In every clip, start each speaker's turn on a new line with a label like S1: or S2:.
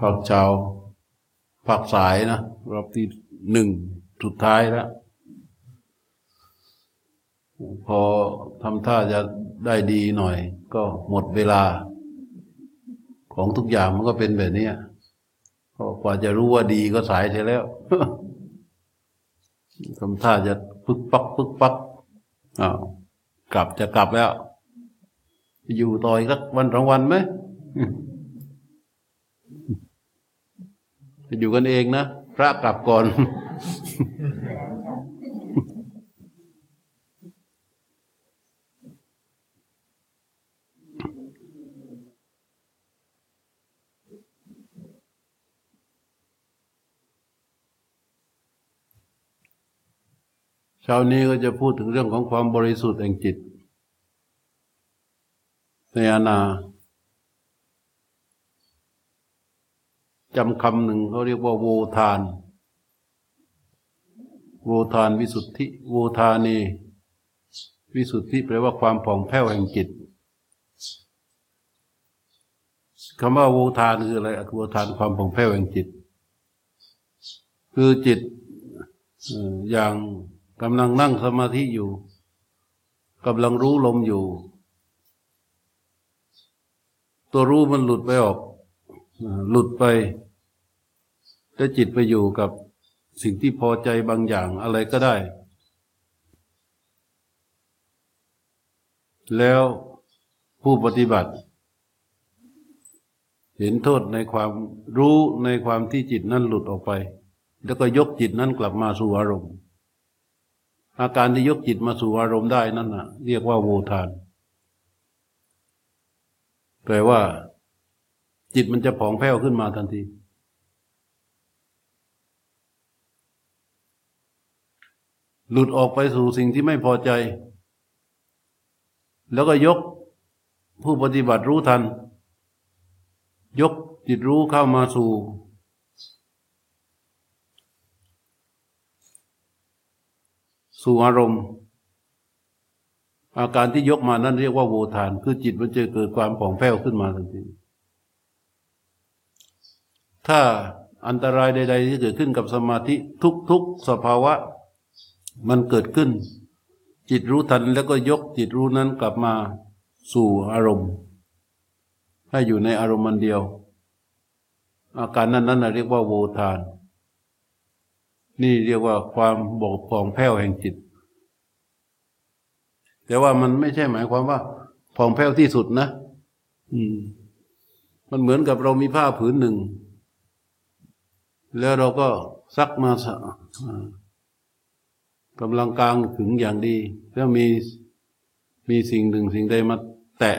S1: ภาคเช้าภาคสายนะรอบที่หนึ่งสุดท้ายแล้ว พอทำท่าจะได้ดีหน่อย ก็หมดเวลา ของทุกอย่างมันก็เป็นแบบนี้ก็กว่าจะรู้ว่าดีก็สายเสียแล้วทำท่าจะปึ๊กปักปึ๊กปักอ้าวกลับจะกลับแล้ว อยู่ต่ออีกสักวันสองวันไหม อยู่กันเองนะ พระกลับก่อน เช้านี้ก็จะพูดถึงเรื่องของความบริสุทธิ์แห่งจิตในอาณา จำคำหนึ่งเขาเรียกว่าโวทาน โวทานวิสุทธิ โวทานีวิสุทธิแปลว่าความผ่องแผ้วแห่งจิตคำว่าโวทานคืออะไรโวทานความผ่องแผ้วแห่งจิต คือจิตอย่างกำลังนั่งสมาธิอยู่กำลังรู้ลมอยู่ ตัวรู้มันหลุดไปออก หลุดไปแล้วจิตไปอยู่กับสิ่งที่พอใจบางอย่างอะไรก็ได้ แล้วผู้ปฏิบัติ เห็นโทษในความรู้ในความที่จิตนั้นหลุดออกไป แล้วก็ยกจิตนั้นกลับมาสู่อารมณ์ อาการที่ยกจิตมาสู่อารมณ์ได้นั่นนะเรียกว่าโวทานแปลว่า จิตมันจะผ่องแผ้วขึ้นมาทันที หลุดออกไปสู่สิ่งที่ไม่พอใจ แล้วก็ยกผู้ปฏิบัติรู้ทัน ยกจิตรู้เข้ามาสู่ สู่อารมณ์ อาการที่ยกมานั้นเรียกว่าโวทาน คือจิตมันจะเกิดความผ่องแผ้วขึ้นมาทันที ถ้าอันตรายใด ๆ ที่เกิดขึ้นกับสมาธิทุก ๆ สภาวะ มันเกิดขึ้น จิตรู้ทันแล้วก็ยกจิตรู้นั้นกลับมาสู่อารมณ์ ให้อยู่ในอารมณ์มันเดียว อาการนั้นนั้นเรียกว่าโวทาน นี่เรียกว่าความบกพร่องแผ้วแห่งจิต แต่ว่ามันไม่ใช่หมายความว่าผ่องแผ้วที่สุดนะ อืม มันเหมือนกับเรามีผ้าผืนหนึ่ง แล้วเราก็ซักมาากำลังกลางถึงอย่างดี แล้วมีมีสิ่งหนึ่งสิ่งใดมาแตะ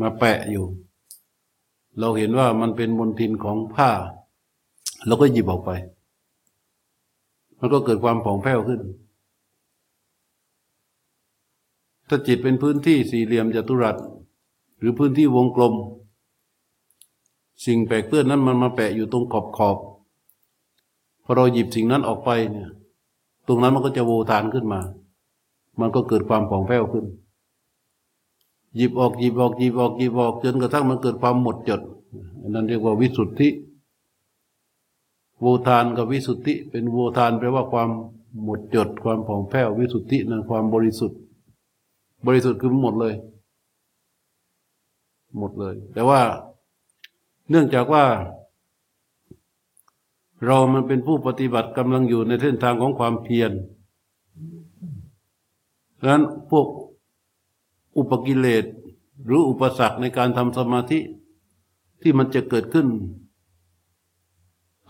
S1: มาแปะอยู่ เราเห็นว่ามันเป็นมลทินของผ้าเราก็หยิบออกไป มันก็เกิดความผ่องแผ้วขึ้น ถ้าจิตเป็นพื้นที่สี่เหลี่ยมจัตุรัส หรือพื้นที่วงกลม สิ่งแปลกเปื้อนนั้นมันมาแปะอยู่ตรงขอบขอบ พอเราหยิบสิ่งนั้นออกไปเนี่ย ตรงนั้นมันก็จะโวทานขึ้นมา มันก็เกิดความผ่องแผ้วขึ้น หยิบออกหยิบออกหยิบออกหยิบออกจนกระทั่งมันเกิดความหมดจดอันนั้นเรียกว่าวิสุทธิโวทานกับวิสุทธิ เป็นโวทานแปลว่าความหมดจด ความผ่องแผ้ว วิสุทธินั้นความบริสุทธิ์ บริสุทธิ์คือหมดเลย หมดเลย แต่ว่า เนื่องจากว่า เรามันเป็นผู้ปฏิบัติกำลังอยู่ในเส้นทางของความเพียรดังนั้นพวกอุปกิเลสหรืออุปสรรคในการทำสมาธิที่มันจะเกิดขึ้น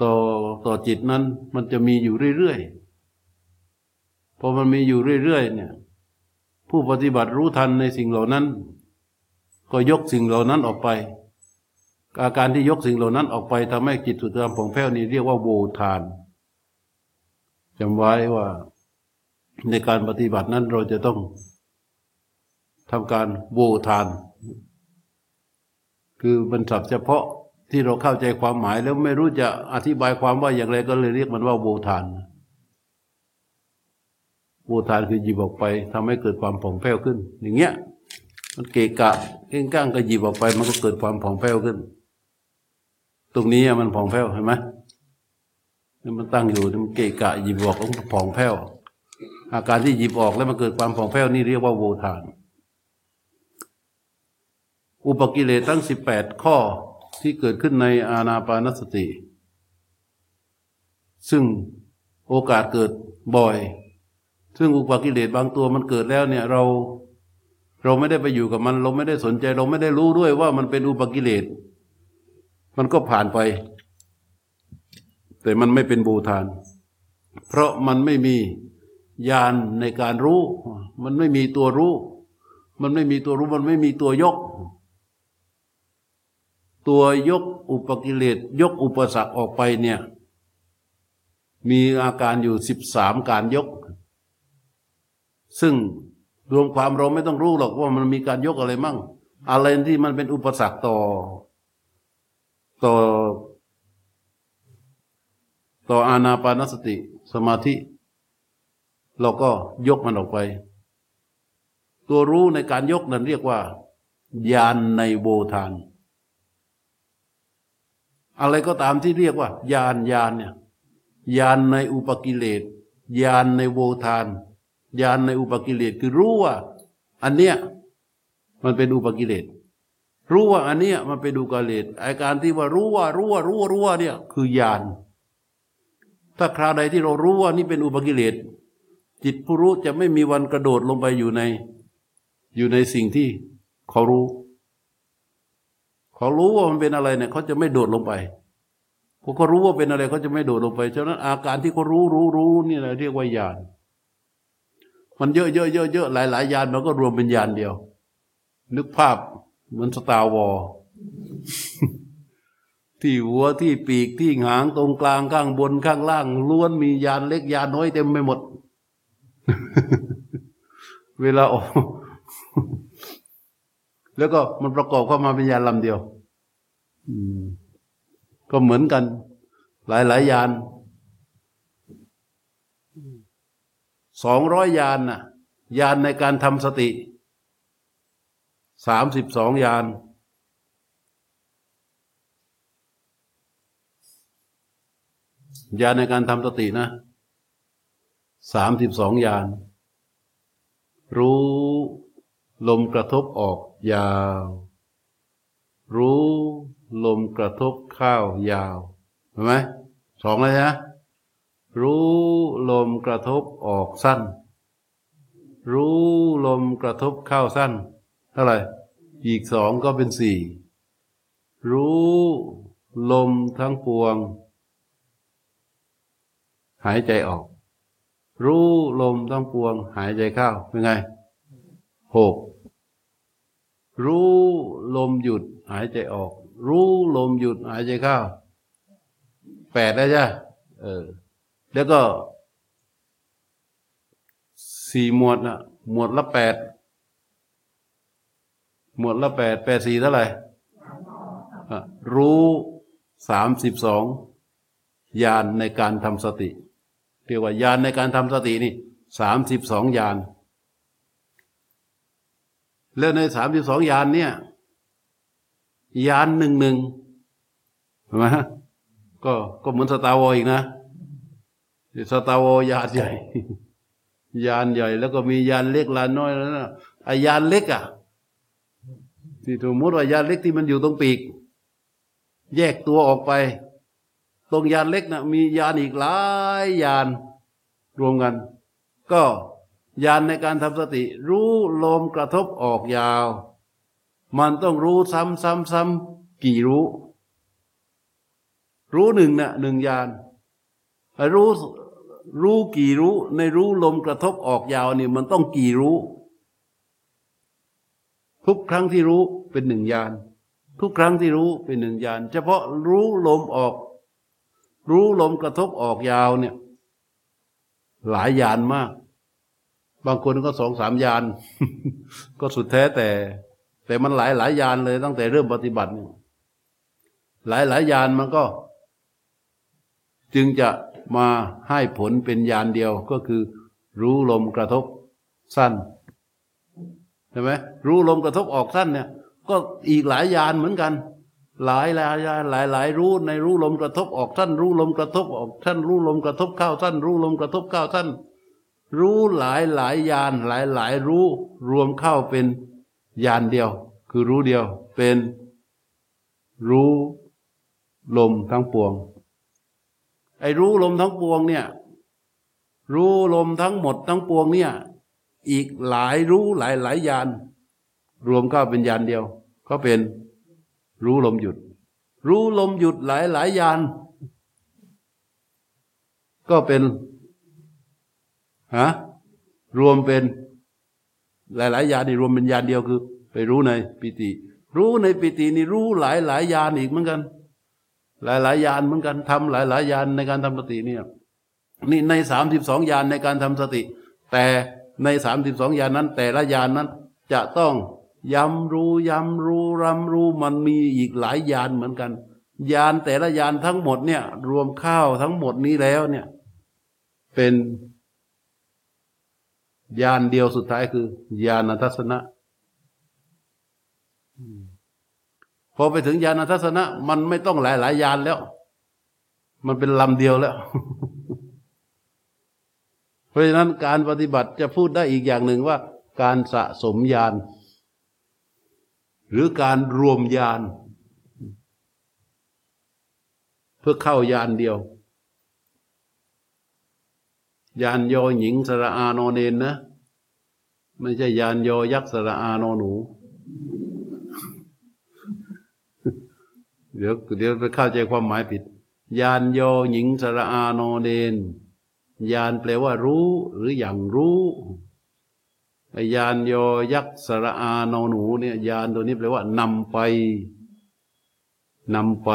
S1: ต่อต่อจิตนั้น มันจะมีอยู่เรื่อยๆพอมันมีอยู่เรื่อยๆเนี่ย ผู้ปฏิบัติรู้ทันในสิ่งเหล่านั้น ก็ยกสิ่งเหล่านั้นออกไป อาการที่ยกสิ่งเหล่านั้นออกไปทำให้จิตสุดทามผ่องแผ้วนี้เรียกว่าโวทานจำไว้ว่าในการปฏิบัตินั้นเราจะต้องทำการโวทาน คือบรรสับเฉพาะที่เราเข้าใจความหมายแล้วไม่รู้จะอธิบายความว่าอย่างไรก็เลยเรียกมันว่าโวทานโวทานคือหยิบออกไปทำให้เกิดความผ่องแผ้วขึ้น อย่างเงี้ยมันเกะกะเก้งก้างก็หยิบออกไป มันก็เกิดความผ่องแผ้วขึ้น ตรงนี้มันผ่องแผ้วเห็นไหมมันตั้งอยู่มันเกะกะหยิบออกก็ผ่องแผ้วอาการที่หยิบออกแล้วมันเกิดความผ่องแผ้วนี่เรียกว่าโวทาน อุปกิเลสทั้งสิบแปดข้อที่เกิดขึ้นในอาณาปานสติ ซึ่งโอกาสเกิดบ่อย ซึ่งอุปกิเลสบางตัวมันเกิดแล้วเนี่ยเรา เราไม่ได้ไปอยู่กับมัน เราไม่ได้สนใจ เราไม่ได้รู้ด้วยว่ามันเป็นอุปกิเลส มันก็ผ่านไป แต่มันไม่เป็นบูทาน เพราะมันไม่มีญาณในการรู้ มันไม่มีตัวรู้ มันไม่มีตัวรู้ มันไม่มีตัวยก ตัวยกอุปกิเลสยกอุปสรรคออกไปเนี่ย มีอาการอยู่สิบสามการยก ซึ่งรวมความเราไม่ต้องรู้หรอกว่ามันมีการยกอะไรมั่ง อะไรที่มันเป็นอุปสรรคต่อ ต่อ ต่ออานาปานสติ สมาธิ เราก็ยกมันออกไป ตัวรู้ในการยกนั้นเรียกว่าญาณในโบทาน อะไรก็ตามที่เรียกว่าญาณญาณเนี่ยญาณในอุปกิเลสญาณในโวทานญาณในอุปกิเลสคือรู้ว่า อันเนี้ยมันเป็นอุปกิเลส รู้ว่าอันเนี้ยมันเป็นอุปกิเลสอาการที่ว่ารู้ว่ารู้ว่ารู้ว่ารู้ว่าเนี่ยคือญาณถ้าคราวใดที่เรารู้ว่านี่เป็นอุปกิเลสจิตผู้รู้จะไม่มีวันกระโดดลงไปอยู่ใน อยู่ในสิ่งที่เขารู้ เขารู้ว่ามันเป็นอะไรเนี่ยเขาจะไม่โดดลงไปพอเขารู้ว่าเป็นอะไรเขาจะไม่โดดลงไปฉะนั้นอาการที่เขารู้รู้รู้นี่แหละเรียกว่าญาณมันเยอะเยอะเยอะเยอะหลายหลายยานมันก็รวมเป็นยานเดียว นึกภาพ มือนสตาร์วอลที่หัวที่ปีกที่หางตรงกลางข้างบนข้างล่างล้วนมียานเล็กยานน้อยเต็มไปหมด เวลาออกแล้วก็มันประกอบเข้ามาเป็นยานลำเดียวก็เหมือนกัน หลายหลายยานสองร้อยยานน่ะ ยานในการทำสติ สามสิบสองยาน ยานในการทำสตินะสามสิบสองยาน รู้ลมกระทบออกยาว รู้ลมกระทบข้าวยาวเห็นไหมสองเลยนะรู้ลมกระทบออกสั้น รู้ลมกระทบเข้าสั้น ท่าไหร่อีกสองก็เป็นสี่รู้ลมทั้งปวง หายใจออก รู้ลมทั้งปวง หายใจเข้าเป็นไงหกรู้ลมหยุดหายใจออก รู้ลมหยุดหายใจเข้าแปดได้จ้ะเออ แล้วก็สี่หมวดนะหมวดละแปด หมวดละแปดแปดสี่เท่าไหร่รู้สามสิบสองยานในการทำสติเรียกว่ายานในการทำสตินี่สามสิบสองยานแล้วในสามสิบสองยานเนี่ยยานหนึ่งหนึ่งเห็นไหมก็ก็เหมือนสตาร์วออีกนะสตาวอยานใหญ่ยานใหญ่ แล้วก็มียานเล็กลานน้อยแล้วนะไอยานเล็กอะ ที่สมมติว่ายานเล็กที่มันอยู่ตรงปีก แยกตัวออกไป ตรงยานเล็กนะมียานอีกหลายยานรวมกัน ก็ยานในการทำสติ รู้ลมกระทบออกยาว มันต้องรู้ซ้ำซ้ำซ้ำกี่รู้ รู้หนึ่งนะ่ะหนึ่งยานรู้รู้กี่รู้ในรู้ลมกระทบออกยาวนี่มันต้องกี่รู้ ทุกครั้งที่รู้เป็นหนึ่งยานทุกครั้งที่รู้เป็นหนึ่งยานเฉพาะรู้ลมออก รู้ลมกระทบออกยาวเนี่ย หลายยานมาก บางคนก็สองสามยานก็สุดแท้แต่ แต่มันหลายหลายยานเลยตั้งแต่เริ่มปฏิบัติเนี่ยหลายหลายยานมันก็ จึงจะมาให้ผลเป็นยานเดียวก็คือ รู้ลมกระทบสั้น ช่ไหมรู้ลมกระทบออกสั้นเนี่ย ก็อีกหลายยานเหมือนกัน หลายหลายยานหลายหลายรู้ในรู้ลมกระทบออกท่านรู้ลมกระทบออกท่านรู้ลมกระทบเข้าท่านรู้ลมกระทบเข้าท่านรู้หลายหลายยานหลายหลายรู้ รวมเข้าเป็นยานเดียว คือรู้เดียวเป็น รู้ลมทั้งปวง ไอ้รู้ลมทั้งปวงเนี่ย รู้ลมทั้งหมดทั้งปวงเนี่ย อีกหลายรู้หลายหลายยานรวมก็เป็นยานเดียว ก็เป็นรู้ลมหยุด รู้ลมหยุดหลายหลายยาน ก็เป็นฮะรวมเป็นหลายหลายยานนี่รวมเป็นยานเดียวคือ ไปรู้ในปิติ รู้ในปิตินี่รู้หลายหลายยานอีกเหมือนกัน หลายหลายยานเหมือนกันทำหลายหลายยานในการทำสติเนี่ยนี่ในสามสิบสองยานในการทำสติ แต่ ในสามสิบสองยานนั้น แต่ละยานนั้นจะต้องย้ำรู้ย้ำรู้รำรู้มันมีอีกหลายยานเหมือนกัน ยานแต่ละยานทั้งหมดเนี่ย รวมข้าวทั้งหมดนี้แล้วเนี่ย เป็นยานเดียวสุดท้ายคือ ยานทัศนะพอไปถึงยานทัศนะ มันไม่ต้องหลายหลายยานแล้ว มันเป็นลำเดียวแล้ว ราะฉะนั้นการปฏิบัติจะพูดได้อีกอย่างหนึ่งว่า การสะสมยานหรือการรวมยานเพื่อเข้ายานเดียวยานยอหญิงสระอานอเนนนะ ไม่ใช่ยานยอยักษ์สระอานอหนู เดี๋ยวเดี๋ยวไปเข้าใจความหมายผิด ยานยอหญิงสระอานอเนน ยานแปลว่ารู้หรืออย่างรู้ยานโยยักษ์สระอานอหนูเนี่ยยานตัวนี้แปลว่านำไปนำไป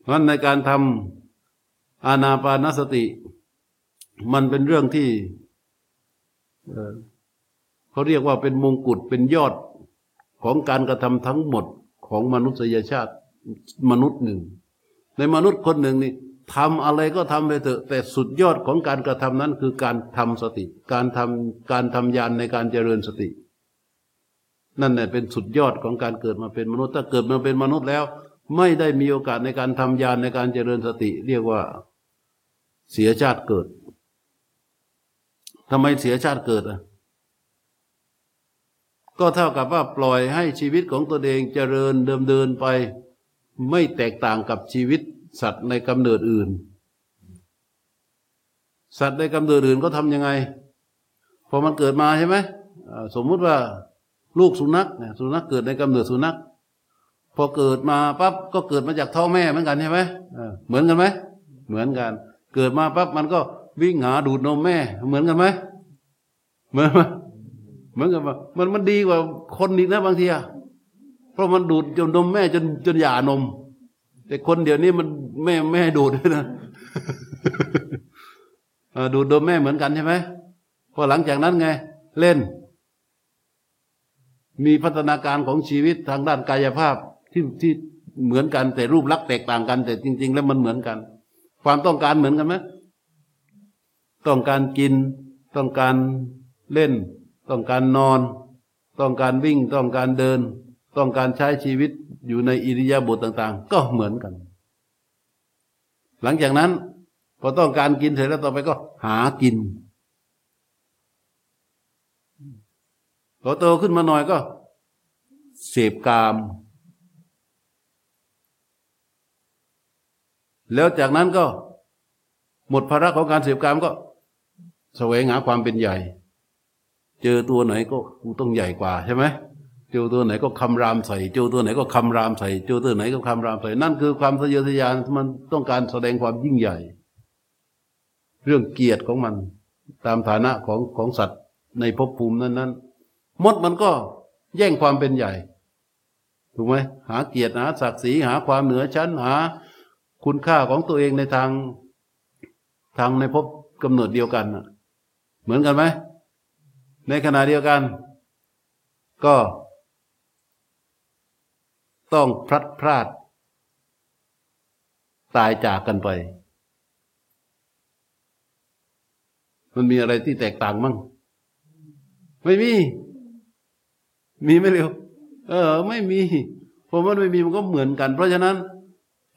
S1: เพราะในการทำอานาปานสติ มันเป็นเรื่องที่เขาเรียกว่าเป็นมงกุฎเป็นยอดของการกระทำทั้งหมดของมนุษยชาติมนุษย์หนึ่ง ในมนุษย์คนหนึ่งนี่ทำอะไรก็ทำไปเถอะ แต่สุดยอดของการกระทำนั้นคือการทำสติ การทำการทำยานในการเจริญสติ นั่นแหละเป็นสุดยอดของการเกิดมาเป็นมนุษย์ถ้าเกิดมาเป็นมนุษย์แล้ว ไม่ได้มีโอกาสในการทำยานในการเจริญสติ เรียกว่าเสียชาติเกิดทำไมเสียชาติเกิดอะก็เท่ากับว่าปล่อยให้ชีวิตของตัวเองเจริญเดิมเดินไป ไม่แตกต่างกับชีวิตสัตว์ในกำเนิดอื่น สัตว์ในกำเนิดอื่นก็ทํำยังไง พอมันเกิดมาใช่ไหมสมมุติว่าลูกสุนัขเนี่ยสุนัขเกิดในกำเนิดสุนัข พอเกิดมาปั๊บก็เกิดมาจากท้องแม่เหมือนกันใช่ไหมเหมือนกันไหมเหมือนกัน เกิดมาปั๊บมันก็วิ่งหาดูดนมแม่ เหมือนกันไหมเหมือนไหมเหมือนกันมันมันดีกว่าคนอีกนะบางทีอะ เพราะมันดูดจนนมแม่จนจนหย่านม แต่คนเดี๋ยวนี้มันแม่ไม่ให้ดูดนะดูดโดนแม่เหมือนกันใช่ไหมพอหลังจากนั้นไง เล่น มีพัฒนาการของชีวิตทางด้านกายภาพที่ที่เหมือนกันแต่รูปลักษณ์แตกต่างกัน แต่จริง ๆ แล้วมันเหมือนกัน ความต้องการเหมือนกันไหมต้องการกิน ต้องการเล่น ต้องการนอน ต้องการวิ่ง ต้องการเดิน ต้องการใช้ชีวิตอยู่ในอิริยาบถต่าง ๆ ก็เหมือนกัน หลังจากนั้น พอต้องการกินเสร็จแล้วต่อไปก็หากินพอโตขึ้นมาหน่อยก็ เสพกาม แล้วจากนั้นก็ หมดภาระของการเสพกามก็ แสวงหาความเป็นใหญ่ เจอตัวไหนก็กูต้องใหญ่กว่าใช่ไหม เจอตัวไหนก็คำรามใส่เจอตัวไหนก็คำรามใส่เจอตัวไหนก็คำรามใส่ นั่นคือความทะเยอทะยานมันต้องการแสดงความยิ่งใหญ่ เรื่องเกียรติของมัน ตามฐานะของของสัตว์ในภพภูมินั้นนั้นมดมันก็แย่งความเป็นใหญ่ ถูกไหมหาเกียรติหาศักดิ์ศรีหาความเหนือชั้นหา คุณค่าของตัวเองในทางทางในภพกำเนิดเดียวกันเหมือนกันไหมในขณะเดียวกัน ก็ ต้องพลัดพรากตายจากกันไป มันมีอะไรที่แตกต่างมั้งไม่มี มีไหมเร็ว เออ ไม่มีเพราะมันไม่มีมันก็เหมือนกัน เพราะฉะนั้น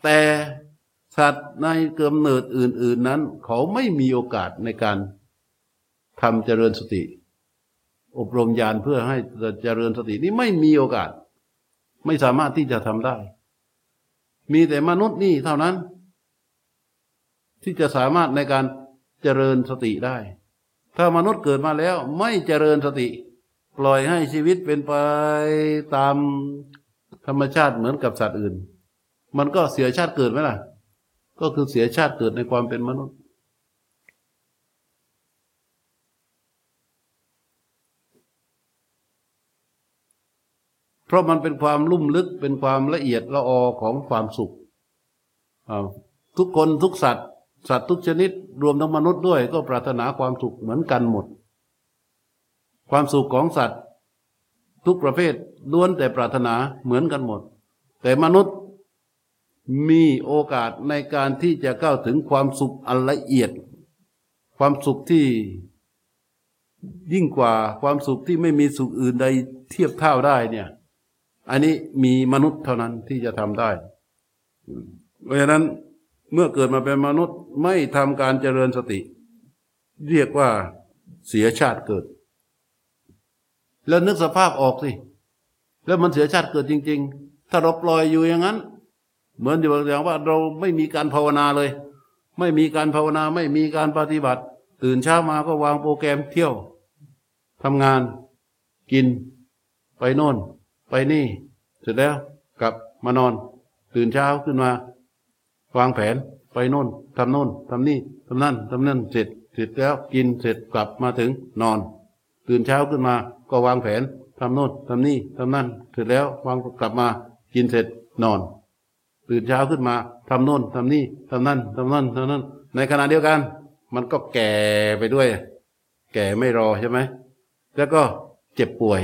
S1: แต่สัตว์ในเกิมเนิดอื่น ๆนั้น เขาไม่มีโอกาสในการทำเจริญสติ อบรมญาณเพื่อให้เจริญสตินี่ไม่มีโอกาส ไม่สามารถที่จะทำได้ มีแต่มนุษย์นี่เท่านั้น ที่จะสามารถในการเจริญสติได้ ถ้ามนุษย์เกิดมาแล้ว ไม่เจริญสติ ปล่อยให้ชีวิตเป็นไปตามธรรมชาติเหมือนกับสัตว์อื่น มันก็เสียชาติเกิดไหมล่ะ ก็คือเสียชาติเกิดในความเป็นมนุษย์ เพราะมันเป็นความลุ่มลึกเป็นความละเอียดละออของความสุข ทุกคนทุกสัตว์ สัตว์ทุกชนิดรวมทั้งมนุษย์ด้วย ก็ปรารถนาความสุขเหมือนกันหมด ความสุขของสัตว์ ทุกประเภทล้วนแต่ปรารถนาเหมือนกันหมด แต่มนุษย์มีโอกาสในการที่จะเข้าถึงความสุขอันละเอียด ความสุขที่ยิ่งกว่าความสุขที่ไม่มีสุขอื่นใดเทียบเท่าได้เนี่ย อันนี้มีมนุษย์เท่านั้นที่จะทำได้เพราะฉะนั้นเมื่อเกิดมาเป็นมนุษย์ไม่ทำการเจริญสติ เรียกว่าเสียชาติเกิด แล้วนึกสภาพออกสิ แล้วมันเสียชาติเกิดจริง ๆ ถ้าเราปล่อยอยู่อย่างนั้น เหมือนที่บอกอย่างว่าเราไม่มีการภาวนาเลย ไม่มีการภาวนาไม่มีการปฏิบัติ ตื่นเช้ามาก็วางโปรแกรมเที่ยวทำงาน กินไปโน่น นี่เสร็จแล้วกลับมานอน ตื่นเช้าขึ้นมา วางแผนไปโน่นทำโน่นทำนี่ทำนั่นทำนั่นเสร็จเสร็จแล้วกินเสร็จกลับมาถึงนอน ตื่นเช้าขึ้นมา ก็วางแผนทำโน่นทำนี่ทำนั่น เสร็จแล้ววางกลับมากินเสร็จนอน ตื่นเช้าขึ้นมาทำโน่นทำนี่ทำนั่นทำนั่นทำนั่น ในขณะเดียวกัน มันก็แก่ไปด้วย แก่ไม่รอใช่ไหมแล้วก็เจ็บป่วย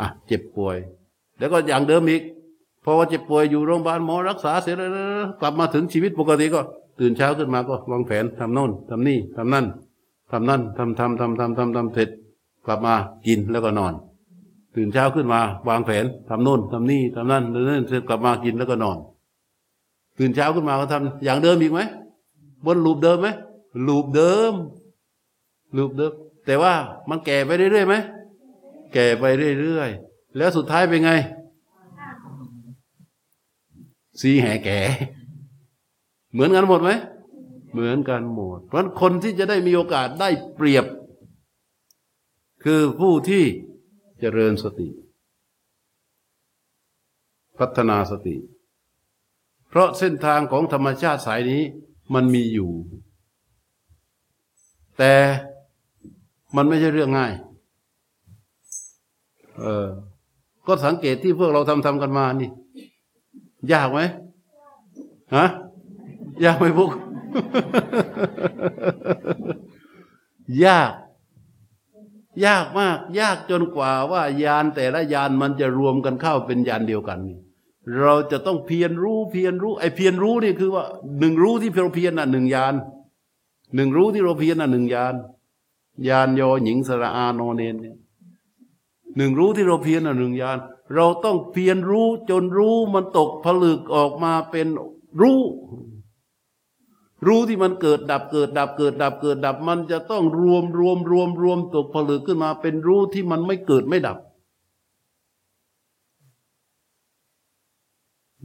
S1: อะเจ็บป่วย แล้วก็อย่างเดิมอีกพอว่าเจ็บป่วยอยู่โรงพยาบาลหมอรักษาเสร็จแล้วกลับมาถึงชีวิตปกติก็ ตื่นเช้าขึ้นมาก็วางแผนทำโน่นทำนี่ทำนั่นทำนั่นทำทำทำทำทำทำเสร็จ กลับมากินแล้วก็นอน ตื่นเช้าขึ้นมาวางแผนทำโน่นทำนี่ทำนั่นนั่นเสร็จกลับมากินแล้วก็นอน ตื่นเช้าขึ้นมาก็ทำอย่างเดิมอีกไหมบนลูปเดิมไหมลูปเดิมลูปเดิม แต่ว่ามันแก่ไปเรื่อยๆไหม แก่ไปเรื่อยๆ แล้วสุดท้ายเป็นไง สีแห่แก่ เหมือนกันหมดไหม เหมือนกันหมด เพราะคนที่จะได้มีโอกาสได้เปรียบ คือผู้ที่เจริญสติ พัฒนาสติ เพราะเส้นทางของธรรมชาติสายนี้มันมีอยู่ แต่มันไม่ใช่เรื่องง่าย เออ ก็สังเกตที่พวกเราทำทำกันมานี่ ยากไหมฮะยากไหมพวก ยาก ยากมาก ยากจนกว่าว่ายานแต่ละยานมันจะรวมกันเข้าเป็นยานเดียวกันเราจะต้องเพียรรู้เพียรรู้ไอ้เพียรรู้นี่คือว่าหนึ่งรู้ที่เราเพียรน่ะหนึ่งยานหนึ่งรู้ที่เราเพียรน่ะหนึ่งยานยานยอหญิงสระอาโนเนนเนี่ย หนึ่งรู้ที่เราเพียรน่ะหนึ่งยานเราต้องเพียรรู้จนรู้มันตกผลึกออกมาเป็นรู้ รู้ที่มันเกิดดับเกิดดับเกิดดับเกิดดับมันจะต้องรวมรวมรวมรวมตกผลึกขึ้นมาเป็นรู้ที่มันไม่เกิดไม่ดับ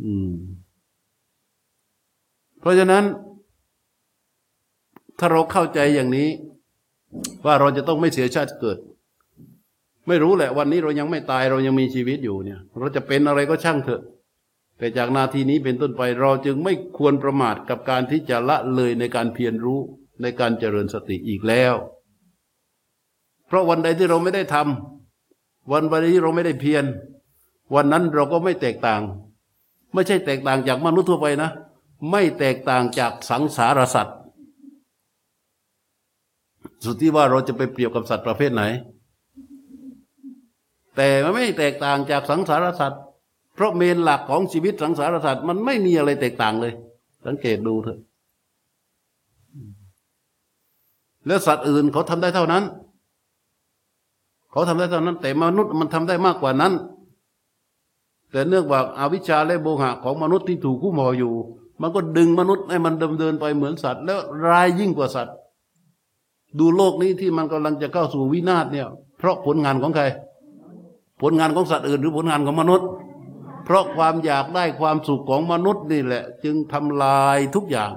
S1: อืม เพราะฉะนั้น ถ้าเราเข้าใจอย่างนี้ ว่าเราจะต้องไม่เสียชาติเกิด ไม่รู้แหละ วันนี้เรายังไม่ตายเรายังมีชีวิตอยู่เนี่ย เราจะเป็นอะไรก็ช่างเถอะ แต่จากนาทีนี้เป็นต้นไปเราจึงไม่ควรประมาทกับการที่จะละเลยในการเพียรรู้ในการเจริญสติอีกแล้ว เพราะวันใดที่เราไม่ได้ทำวันวันที่เราไม่ได้เพียรวันนั้นเราก็ไม่แตกต่าง ไม่ใช่แตกต่างจากมนุษย์ทั่วไปนะ ไม่แตกต่างจากสังสารสัตว์สุดที่ว่าเราจะไปเปรียบกับสัตว์ประเภทไหน แต่มันไม่แตกต่างจากสังสารสัตว์เพราะเมนหลักของชีวิตสังสารสัตว์มันไม่มีอะไรแตกต่างเลย สังเกตดูเถอะ แล้วสัตว์อื่นเขาทำได้เท่านั้น เขาทำได้เท่านั้น แต่มนุษย์มันทำได้มากกว่านั้น แต่เนื่องจากอาวิชชาและโมหะของมนุษย์ที่ถูกคู่หมออยู่ มันก็ดึงมนุษย์ให้มันดินเดินไปเหมือนสัตว์ แล้วรายยิ่งกว่าสัตว์ ดูโลกนี้ที่มันกำลังจะเข้าสู่วินาศเนี่ย เพราะผลงานของใคร ผลงานของสัตว์อื่นหรือผลงานของมนุษย์ เพราะความอยากได้ความสุขของมนุษย์นี่แหละ จึงทำลายทุกอย่าง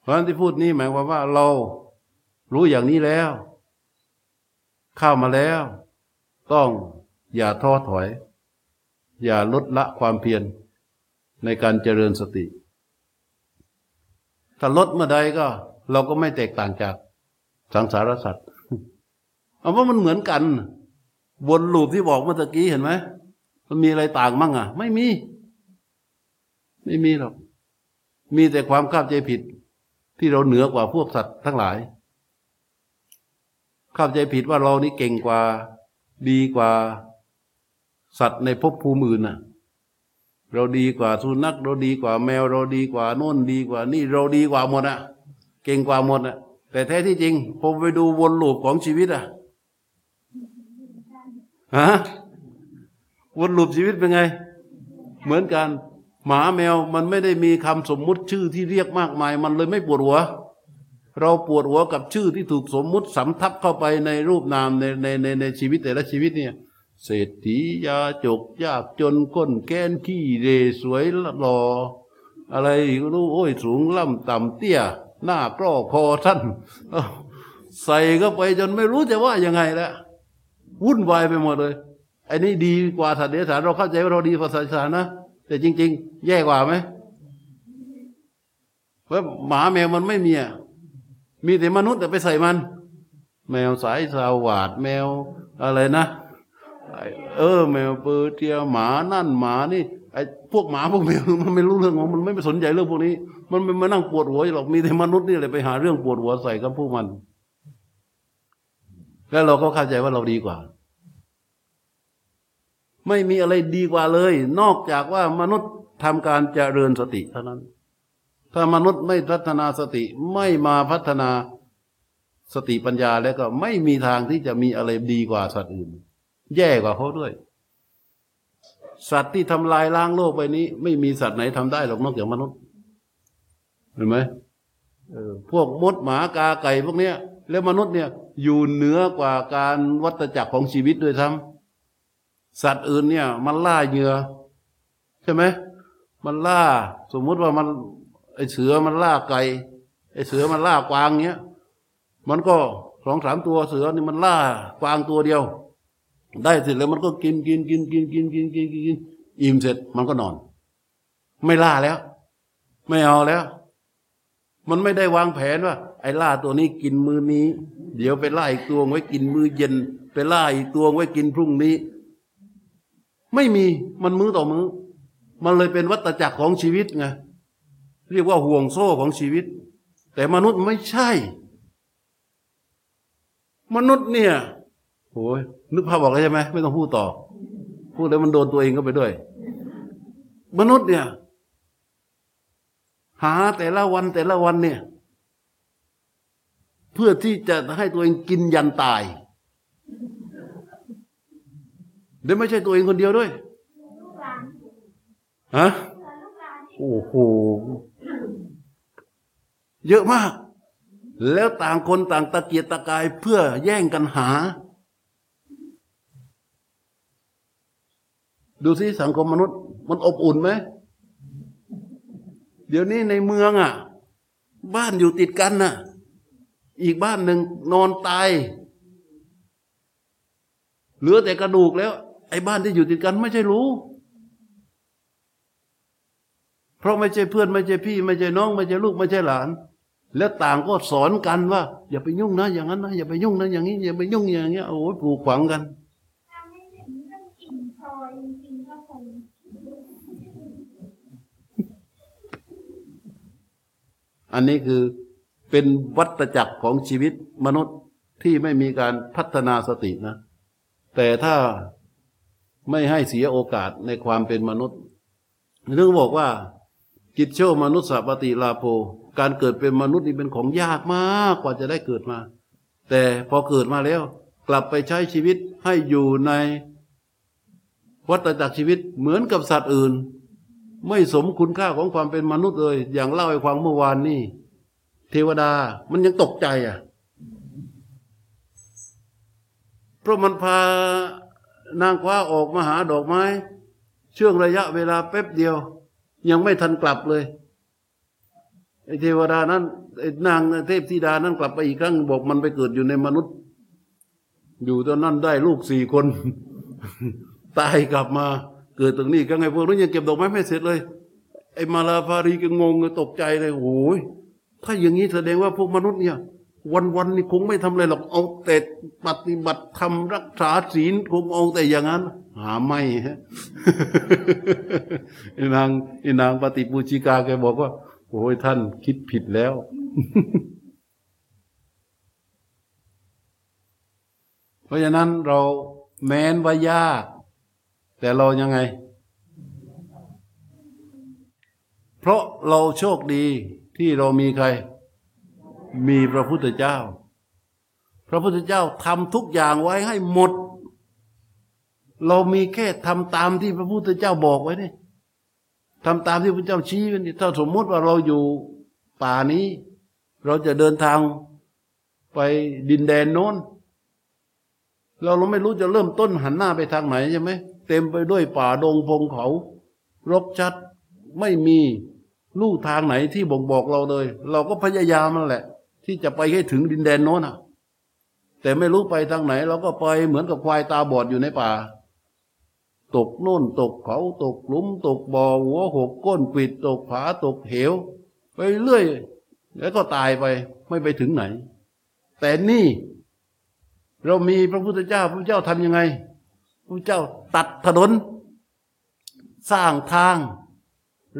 S1: เพราะที่พูดนี้หมายความว่าเรารู้อย่างนี้แล้ว เข้ามาแล้ว ต้องอย่าท้อถอย อย่าลดละความเพียรในการเจริญสติ ถ้าลดเมื่อใดก็ เราก็ไม่แตกต่างจากสังสารสัตว์เอาว่ามันเหมือนกัน วนลูปที่บอกเมื่อกี้เห็นไหมมันมีอะไรต่างมั่งอะ ไม่มี ไม่มีหรอก มีแต่ความเข้าใจผิด ที่เราเหนือกว่าพวกสัตว์ทั้งหลาย เข้าใจผิดว่าเรานี่เก่งกว่าดีกว่าสัตว์ในภพภูมิอื่นน่ะ เราดีกว่าสุนัขเราดีกว่าแมวเราดีกว่าโน่นดีกว่านี่เราดีกว่าหมดอะ เก่งกว่าหมดอะแต่แท้ที่จริงผมไปดูวนลูปของชีวิตอะฮะวนลูปชีวิตเป็นไง เหมือนกัน หมาแมวมันไม่ได้มีคำสมมุติชื่อที่เรียกมากมาย มันเลยไม่ปวดหัว เราปวดหัวกับชื่อที่ถูกสมมุติสำทับเข้าไปในรูปนามในในในในชีวิตแต่ละชีวิตเนี่ยเศรษฐียาจกยากจนก้นแก้นขี้เรสวยหล่ออะไรก็รู้โอ้ยสูงล่ำต่ำเตี้ย หน้ากรอคอท่าน ใส่เข้าไปจนไม่รู้จะว่ายังไงแล้ววุ่นวายไปหมดเลยไอ้นี่ดีกว่าสัตว์เดรัจฉานเราเข้าใจว่าเราดีกว่าสัตว์เดรัจฉานนะแต่จริง ๆ แย่กว่าไหมเพราะหมาแมวมันไม่มีอะมีแต่มนุษย์แต่ไปใส่มัน แมวสายสาวาดแมวอะไรนะเออ แมวเปอร์เทียหมานั่นหมานี่ไอ้พวกหมาพวกแมวมันไม่รู้เรื่องของมันไม่ไปสนใจเรื่องพวกนี้ มันไม่มานั่งปวดหัวหรอกมีแต่มนุษย์นี่แหละไปหาเรื่องปวดหัวใส่กับพวกมัน แล้วเราก็เข้าใจว่าเราดีกว่า ไม่มีอะไรดีกว่าเลย นอกจากว่ามนุษย์ทำการเจริญสติเท่านั้น ถ้ามนุษย์ไม่พัฒนาสติไม่มาพัฒนาสติปัญญาแล้วก็ไม่มีทางที่จะมีอะไรดีกว่าสัตว์อื่น แย่กว่าเขาด้วย สัตว์ที่ทำลายล้างโลกไปนี้ ไม่มีสัตว์ไหนทำได้หรอกนอกจากมนุษย์ เห็นไหมพวกมดหมากาไก่พวกเนี้ย แล้วมนุษย์เนี่ย อยู่เหนือกว่าการวัตจักรของชีวิตด้วยซ้ำสัตว์อื่นเนี่ย มันล่าเหยื่อใช่ไหมมันล่า สมมุติว่ามันไอเสือมันล่าไก่ไอเสือมันล่ากวางเนี้ยมันก็สองสามตัวเสือนี่มันล่ากวางตัวเดียว ได้เสร็จแล้วมันก็กินกินกินกินกินกินกินกินอิ่มเสร็จมันก็นอน ไม่ล่าแล้ว ไม่เอาแล้ว มันไม่ได้วางแผนว่า ไอ้ล่าตัวนี้กินมือนี้ เดี๋ยวไปล่าอีกตัวไว้กินมือเย็น ไปล่าอีกตัวไว้กินพรุ่งนี้ ไม่มีมันมือต่อมือ มันเลยเป็นวัตจักรของชีวิตไงเรียกว่าห่วงโซ่ของชีวิต แต่มนุษย์ไม่ใช่ มนุษย์เนี่ยโอ้ยนึกภาพบอกเลยใช่ไหมไม่ต้องพูดต่อ พูดแล้วมันโดนตัวเองก็ไปด้วย มนุษย์เนี่ย หาแต่ละวันแต่ละวันเนี่ย เพื่อที่จะให้ตัวเองกินยันตายเดี๋ยวไม่ใช่ตัวเองคนเดียวด้วยฮะโอ้โหเยอะมาก แล้วต่างคนต่างตะเกียกตะกายเพื่อแย่งกันหา ดูสิสังคมมนุษย์ มันอบอุ่นไหม เดี๋ยวนี้ในเมืองอะ บ้านอยู่ติดกันน่ะ อีกบ้านหนึ่งนอนตายเหลือแต่กระดูกแล้ว ไอ้บ้านที่อยู่ติดกันไม่ใช่รู้ เพราะไม่ใช่เพื่อนไม่ใช่พี่ ไม่ใช่น้อง ไม่ใช่ลูกไม่ใช่หลาน แล้วต่างก็สอนกันว่า อย่าไปยุ่งนะ อย่างนั้นนะอย่าไปยุ่งนะอย่างนี้อย่าไปยุ่งอย่างเงี้ยโอ้ยปลูกฝังกัน อันนี้คือเป็นวัตจักรของชีวิตมนุษย์ที่ไม่มีการพัฒนาสตินะ แต่ถ้าไม่ให้เสียโอกาสในความเป็นมนุษย์เรื่องบอกว่ากิจโชมนุษย์สัปติลาโภการเกิดเป็นมนุษย์นี่เป็นของยากมากกว่าจะได้เกิดมา แต่พอเกิดมาแล้ว กลับไปใช้ชีวิตให้อยู่ในวัฏจักรชีวิตเหมือนกับสัตว์อื่น ไม่สมคุณค่าของความเป็นมนุษย์เลย อย่างเล่าให้ฟังเมื่อวานนี่ เทวดามันยังตกใจอะ เพราะมันพานางคว้าออกมาหาดอกไม้ช่วงระยะเวลาแป๊บเดียว ยังไม่ทันกลับเลยไอ้เทวดานั้นไอ้นางเทพธิดานั้นกลับไปอีกครั้งบอกมันไปเกิดอยู่ในมนุษย์ อยู่ตอนนั้นได้ลูกสี่คน ตายกลับมา เกิดตรงนี้ก็ไงพวกนั้นยังเก็บดอกไม้ไม่เสร็จเลย ไอ้มาลาฟารีก็งงตกใจเลยโอ้ยถ้าอย่างนี้แสดงว่าพวกมนุษย์เนี่ย วันวันๆนี่คงไม่ทำอะไรหรอกเอาแต่ปฏิบัติธรรมรักษาศีลคงเอาแต่อย่างนั้น หาไม่ฮะ ไอ้นางไอ้นางปฏิปูชิกาแกบอกว่าโอ้ยท่านคิดผิดแล้ว เพราะฉะนั้นเราแม้นว่ายาก แต่เรายังไง เพราะเราโชคดีที่เรามีใคร มีพระพุทธเจ้า พระพุทธเจ้าทำทุกอย่างไว้ให้หมด เรามีแค่ทำตามที่พระพุทธเจ้าบอกไว้นี่ทำตามที่พระเจ้าชี้ไว้นี่ถ้าสมมติว่าเราอยู่ป่านี้ เราจะเดินทางไปดินแดนโน้นเราเราไม่รู้จะเริ่มต้นหันหน้าไปทางไหนใช่ไหม เต็มไปด้วยป่าดงพงเขา รกชัดไม่มีลู่ทางไหนที่บ่งบอกเราเลย เราก็พยายามนั่นแหละ ที่จะไปให้ถึงดินแดนโน้นอะ แต่ไม่รู้ไปทางไหน เราก็ไปเหมือนกับควายตาบอดอยู่ในป่า ตกโน่นตกเขาตกหลุม ตกบ่อหัวหกก้นปิดตกผาตกเหว ไปเรื่อย แล้วก็ตายไปไม่ไปถึงไหน แต่นี่ เรามีพระพุทธเจ้าพระพุทธเจ้าทำยังไง พระเจ้าตัดถนน สร้างทาง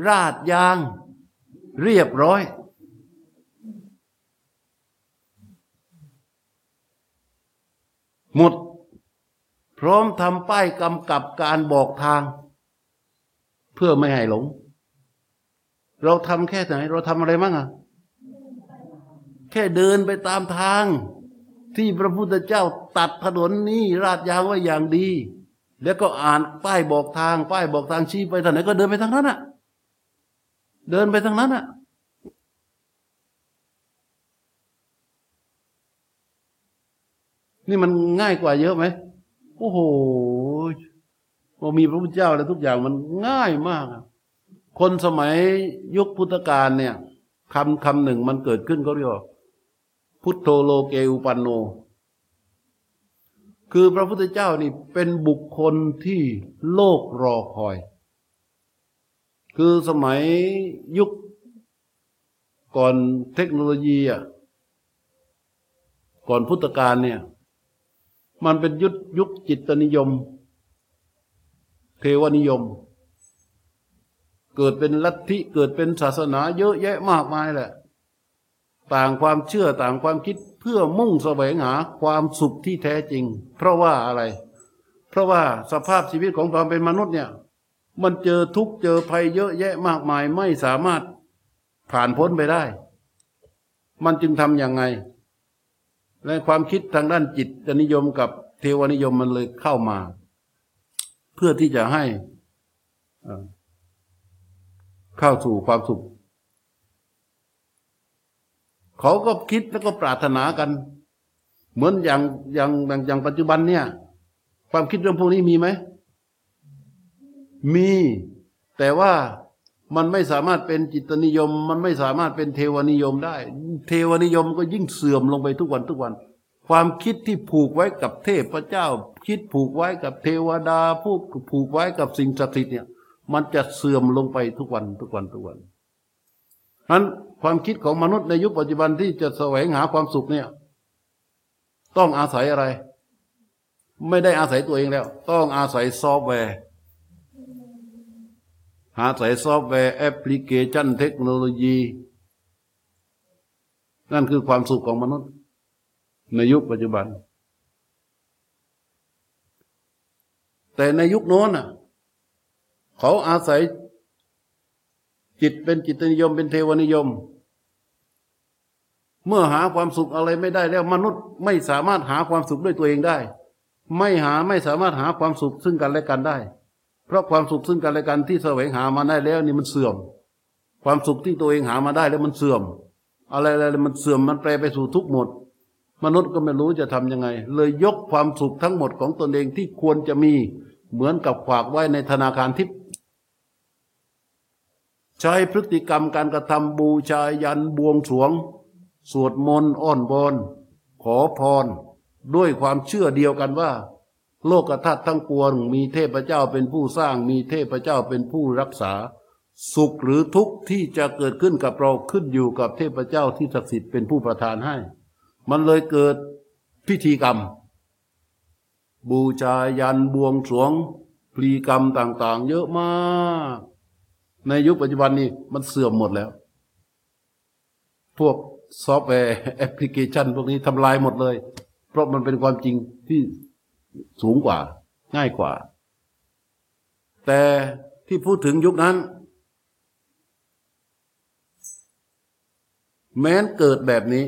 S1: ราดยาง เรียบร้อย หมด พร้อมทำป้ายกำกับการบอกทาง เพื่อไม่ให้หลง เราทำแค่ไหน เราทำอะไรมั่งอะแค่เดินไปตามทาง ที่พระพุทธเจ้าตัดถนนนี้ราดยางไว้อย่างดี แล้วก็อ่านป้ายบอกทางป้ายบอกทางชี้ไปทางไหนก็เดินไปทางนั้นอะ เดินไปทางนั้นอะนี่มันง่ายกว่าเยอะไหมโอ้โหพอมีพระพุทธเจ้าแล้วทุกอย่างมันง่ายมาก คนสมัยยุคพุทธกาลเนี่ยคำคำหนึ่งมันเกิดขึ้นเขาเรียกว่า พุทโธโลเกอุปันโน คือพระพุทธเจ้านี่เป็นบุคคลที่โลกรอคอย คือสมัยยุคก่อนเทคโนโลยีอะก่อนพุทธกาลเนี่ย มันเป็นยุคยุคจิตนิยม เทวนิยม เกิดเป็นลัทธิเกิดเป็นศาสนาเยอะแยะมากมายแหละ ต่างความเชื่อต่างความคิดเพื่อมุ่งแสวงหาความสุขที่แท้จริง เพราะว่าอะไร เพราะว่าสภาพชีวิตของความเป็นมนุษย์เนี่ย มันเจอทุกเจอภัยเยอะแยะมากมายไม่สามารถผ่านพ้นไปได้ มันจึงทำอย่างไง และความคิดทางด้านจิตนิยมกับเทวนิยมมันเลยเข้ามา เพื่อที่จะให้เข้าสู่ความสุข เขาก็คิดแล้วก็ปรารถนากัน เหมือนอย่างอย่างอย่างปัจจุบันเนี่ย ความคิดเรื่องพวกนี้มีไหม มี แต่ว่ามันไม่สามารถเป็นจิตนิยม มันไม่สามารถเป็นเทวนิยมได้ เทวนิยมก็ยิ่งเสื่อมลงไปทุกวันทุกวัน ความคิดที่ผูกไว้กับเทพเจ้า คิดผูกไว้กับเทวดาผูกผูกไว้กับสิ่งศักดิ์สิทธิ์เนี่ย มันจะเสื่อมลงไปทุกวันทุกวันทุกวัน นั้นความคิดของมนุษย์ในยุคปัจจุบันที่จะแสวงหาความสุขเนี่ย ต้องอาศัยอะไร ไม่ได้อาศัยตัวเองแล้ว ต้องอาศัยซอฟต์แวร์อาศัยซอฟต์แวร์แอปพลิเคชันเทคโนโลยี นั่นคือความสุขของมนุษย์ ในยุคปัจจุบัน แต่ในยุคโน้นน่ะ เขาอาศัย จิตเป็นจิตนิยมเป็นเทวนิยม เมื่อหาความสุขอะไรไม่ได้แล้วมนุษย์ไม่สามารถหาความสุขด้วยตัวเองได้ ไม่หาไม่สามารถหาความสุขซึ่งกันและกันได้ เพราะความสุขซึ่งกันและกันที่แสวงหามาได้แล้วนี่มันเสื่อม ความสุขที่ตัวเองหามาได้แล้วมันเสื่อม อะไรอะไรมันเสื่อมมันแปรไปสู่ทุกข์หมดมนุษย์ก็ไม่รู้จะทำยังไง เลยยกความสุขทั้งหมดของตนเองที่ควรจะมีเหมือนกับฝากไว้ในธนาคารทิพย์ ใช้พฤติกรรมการกระทำบูชายันบวงสวง สวดมนต์อ้อนบอนขอพร ด้วยความเชื่อเดียวกันว่า โลกธาตุทั้งปวงมีเทพเจ้าเป็นผู้สร้าง มีเทพเจ้าเป็นผู้รักษา สุขหรือทุกข์ที่จะเกิดขึ้นกับเราขึ้นอยู่กับเทพเจ้าที่ศักดิ์สิทธิ์เป็นผู้ประทานให้ มันเลยเกิดพิธีกรรม บูชายันบวงสรวงพลีกรรมต่างๆ เยอะมาก ในยุคปัจจุบันนี้มันเสื่อมหมดแล้ว พวกซอฟต์แวร์แอปพลิเคชัน พวกนี้ทำลายหมดเลย เพราะมันเป็นความจริงที่สูงกว่า ง่ายกว่า แต่ที่พูดถึงยุคนั้น แม้นเกิดแบบนี้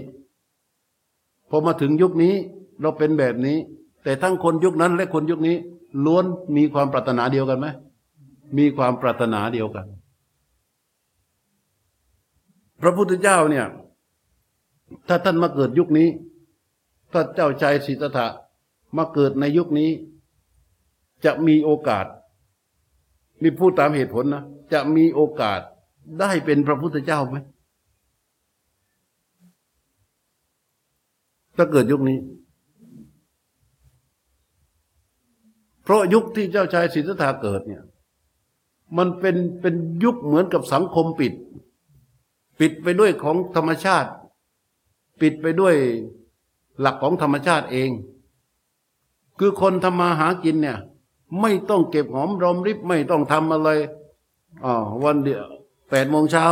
S1: พอมาถึงยุคนี้เราเป็นแบบนี้ แต่ทั้งคนยุคนั้นและคนยุคนี้ ล้วนมีความปรารถนาเดียวกันไหมมีความปรารถนาเดียวกัน พระพุทธเจ้าเนี่ย ถ้าท่านมาเกิดยุคนี้ถ้าเจ้าชายสิทธัตถะมาเกิดในยุคนี้ จะมีโอกาสนี่พูดตามเหตุผลนะจะมีโอกาสได้เป็นพระพุทธเจ้าไหมถ้าเกิดยุคนี้ เพราะยุคที่เจ้าชายสิทธัตถะเกิดเนี่ย มันเป็นเป็นยุคเหมือนกับสังคมปิด ปิดไปด้วยของธรรมชาติ ปิดไปด้วยหลักของธรรมชาติเอง คือคนทำมาหากินเนี่ย ไม่ต้องเก็บหอมรอมริบไม่ต้องทำอะไรอ๋อวันเดียวแปดโมงเช้า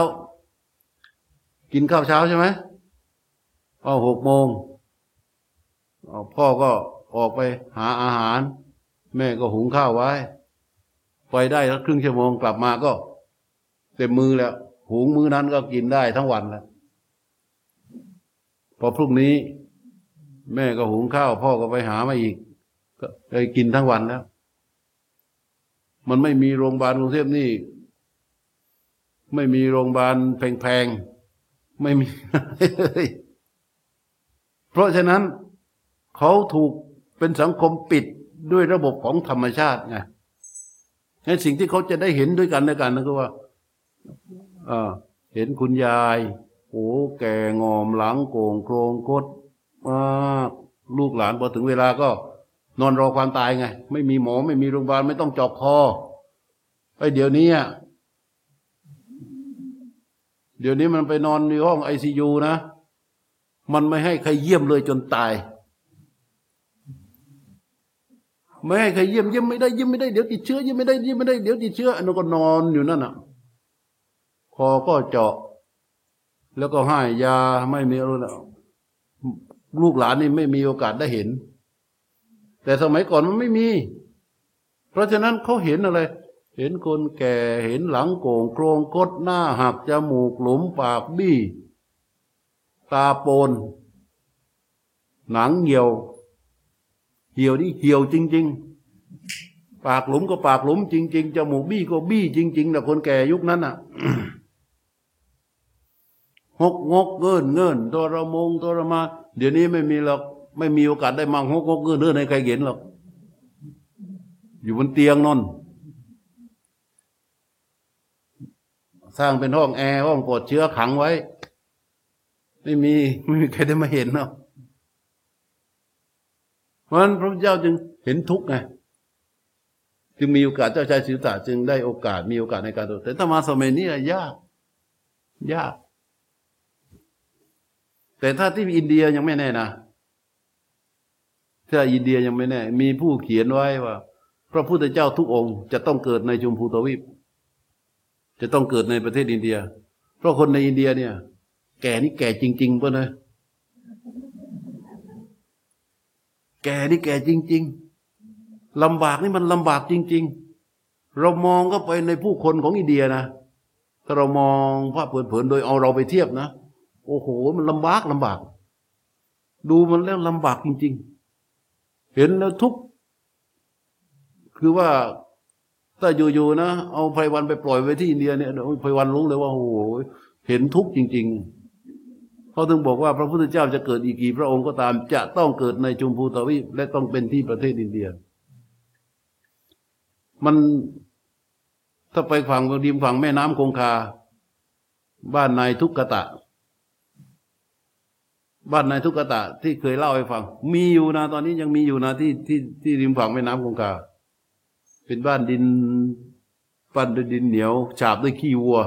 S1: กินข้าวเช้าใช่ไหมอ๋อหกโมงพ่อก็ออกไปหาอาหาร แม่ก็หุงข้าวไว้ ไปได้ครึ่งชั่วโมงกลับมาก็เต็มมือแล้ว หุงมือนั้นก็กินได้ทั้งวันแล้วพอพรุ่งนี้ แม่ก็หุงข้าว พ่อก็ไปหามาอีก ก็เลยกินทั้งวันแล้ว มันไม่มีโรงพยาบาลกรุงเทพนี่ ไม่มีโรงพยาบาลแพงๆ ไม่มี เพราะฉะนั้นเขาถูกเป็นสังคมปิดด้วยระบบของธรรมชาติไงในสิ่งที่เขาจะได้เห็นด้วยกันในกันนั่นก็ว่า เห็นคุณยายโอ้แก่งอมหลังโก่งโครงคดมากลูกหลานพอถึงเวลาก็ นอนรอความตายไง ไม่มีหมอไม่มีโรงพยาบาลไม่ต้องจอกคอไอ้เดี๋ยวนี้เดี๋ยวนี้มันไปนอนในห้องไอซียูนะ มันไม่ให้ใครเยี่ยมเลยจนตาย ไม่ให้ใครเยี่ยมเยี่ยมไม่ได้เยี่ยมไม่ได้เดี๋ยวติดเชื้อเยี่ยมไม่ได้เยี่ยมไม่ได้เดี๋ยวติดเชื้ออันนั้นก็นอนอยู่นั่นอะ คอก็เจาะ แล้วก็ให้ยาไม่มีแล้วลูกหลานนี่ไม่มีโอกาสได้เห็น แต่สมัยก่อนมันไม่มี เพราะฉะนั้นเขาเห็นอะไร เห็นคนแก่เห็นหลังโก่งโครงกดหน้าหักจมูกหลุมปากบี้ตาโปน หนังเหี่ยว เหี่ยวนี่เหี่ยวจริง ๆปากหลุมก็ปากหลุมจริง ๆจมูกบี้ก็บี้จริงๆนะคนแก่ยุคนั้นอะ หกงกเงินเงินทรมงทรมา เดี๋ยวนี้ไม่มีหรอกไม่มีโอกาสได้มาหกงกเงินเงินให้ใครเห็นหรอก อยู่บนเตียงนอนสร้างเป็นห้องแอร์ห้องปลดเชื้อขังไว้ ไม่มีไม่มีใครได้มาเห็นเนาะเพราะฉะนั้นพระพุทธเจ้าจึงเห็นทุกข์ไงจึงมีโอกาสเจ้าชายสิทธัตถะจึงได้โอกาสมีโอกาสในการดูแต่ถ้ามาสมัยนี้ยาก ยาก แต่ถ้าที่อินเดียยังไม่แน่นะถ้าอินเดียยังไม่แน่ มีผู้เขียนไว้ว่าพระพุทธเจ้าทุกองค์ จะต้องเกิดในจุมพูตวีป จะต้องเกิดในประเทศอินเดีย เพราะคนในอินเดียเนี่ย แก่นี่แก่จริงๆป่ะนะแก่นี่แก่จริง ๆลำบากนี่มันลำบากจริง ๆ เรามองก็ไปในผู้คนของอินเดียนะถ้าเรามองภาพเผินๆโดยเอาเราไปเทียบนะ โอ้โห มันลำบากลำบาก ดูมันแล้วลำบากจริง ๆ เห็นแล้วทุก คือว่าถ้าอยู่ๆนะ เอาไพวันไปปล่อยไว้ที่อินเดียเนี่ยไพวันรู้เลยว่าโอ้โหเห็นทุกจริง ๆ เขาถึงบอกว่าพระพุทธเจ้าจะเกิดอีกกี่พระองค์ก็ตามจะต้องเกิดในจุมพูตวีปและต้องเป็นที่ประเทศอินเดีย มันถ้าไปฝั่งริมฝั่งแม่น้ำคงคา บ้านนายทุกกะตะ บ้านนายทุกกะตะที่เคยเล่าให้ฟัง มีอยู่นะตอนนี้ยังมีอยู่นะที่ที่ที่ริมฝั่งแม่น้ำคงคาเป็นบ้านดินปั้นด้วยดินเหนียว ฉาบด้วยขี้วัว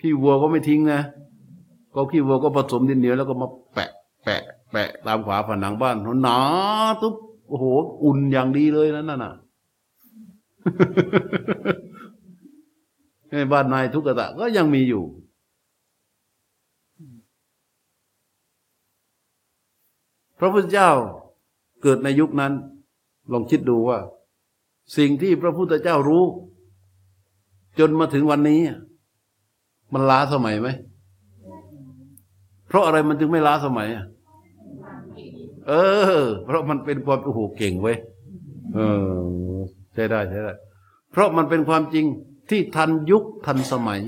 S1: ขี้วัวก็ไม่ทิ้งนะก็ขี้วัวก็ผสมดินเหนียวแล้วก็มาแปะ แปะ แปะตามขวาผนังบ้านหนาตุ๊บโอ้โห อุ่นอย่างดีเลยนั่นน่ะในบ้านนายทุกกะตะก็ยังมีอยู่ พระพุทธเจ้าเกิดในยุคนั้น ลองคิดดูว่า สิ่งที่พระพุทธเจ้ารู้ จนมาถึงวันนี้ มันล้าสมัยไหม เพราะอะไรมันจึงไม่ล้าสมัยอะเออ เพราะมันเป็นความโอ้โหเก่งเว้ยเออใช่ได้ใช่ได้ เพราะมันเป็นความจริงที่ทันยุคทันสมัย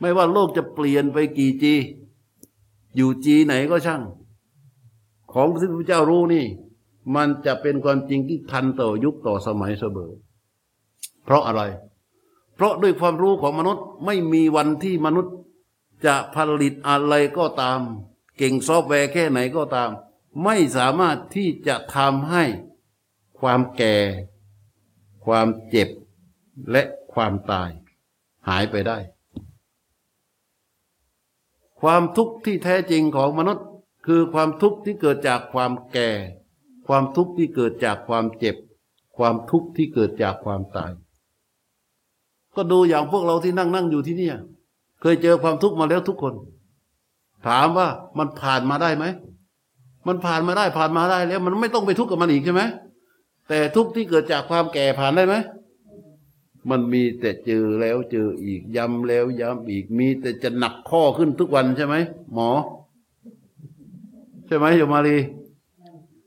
S1: ไม่ว่าโลกจะเปลี่ยนไปกี่จี อยู่จีไหนก็ช่าง ของที่พระเจ้ารู้นี่ มันจะเป็นความจริงที่ทันต่อยุคต่อสมัยเสมอเพราะอะไร เพราะด้วยความรู้ของมนุษย์ไม่มีวันที่มนุษย์จะผลิตอะไรก็ตาม เก่งซอฟต์แวร์แค่ไหนก็ตาม ไม่สามารถที่จะทำให้ความแก่ ความเจ็บ และความตาย หายไปได้ ความทุกข์ที่แท้จริงของมนุษย์ คือความทุกข์ที่เกิดจากความแก่ ความทุกข์ที่เกิดจากความเจ็บ ความทุกข์ที่เกิดจากความตาย ก็ดูอย่างพวกเราที่นั่งนั่งอยู่ที่นี่เคยเจอความทุกข์มาแล้วทุกคน ถามว่ามันผ่านมาได้ไหมมันผ่านมาได้ผ่านมาได้แล้ว มันไม่ต้องไปทุกข์กับมันอีกใช่ไหมแต่ทุกข์ที่เกิดจากความแก่ผ่านได้ไหมมันมีแต่เจอแล้วเจออีกย้ำแล้วย้ำอีกมีแต่จะหนักข้อขึ้นทุกวันใช่ไหมหมอ ใช่ไหมโยมารี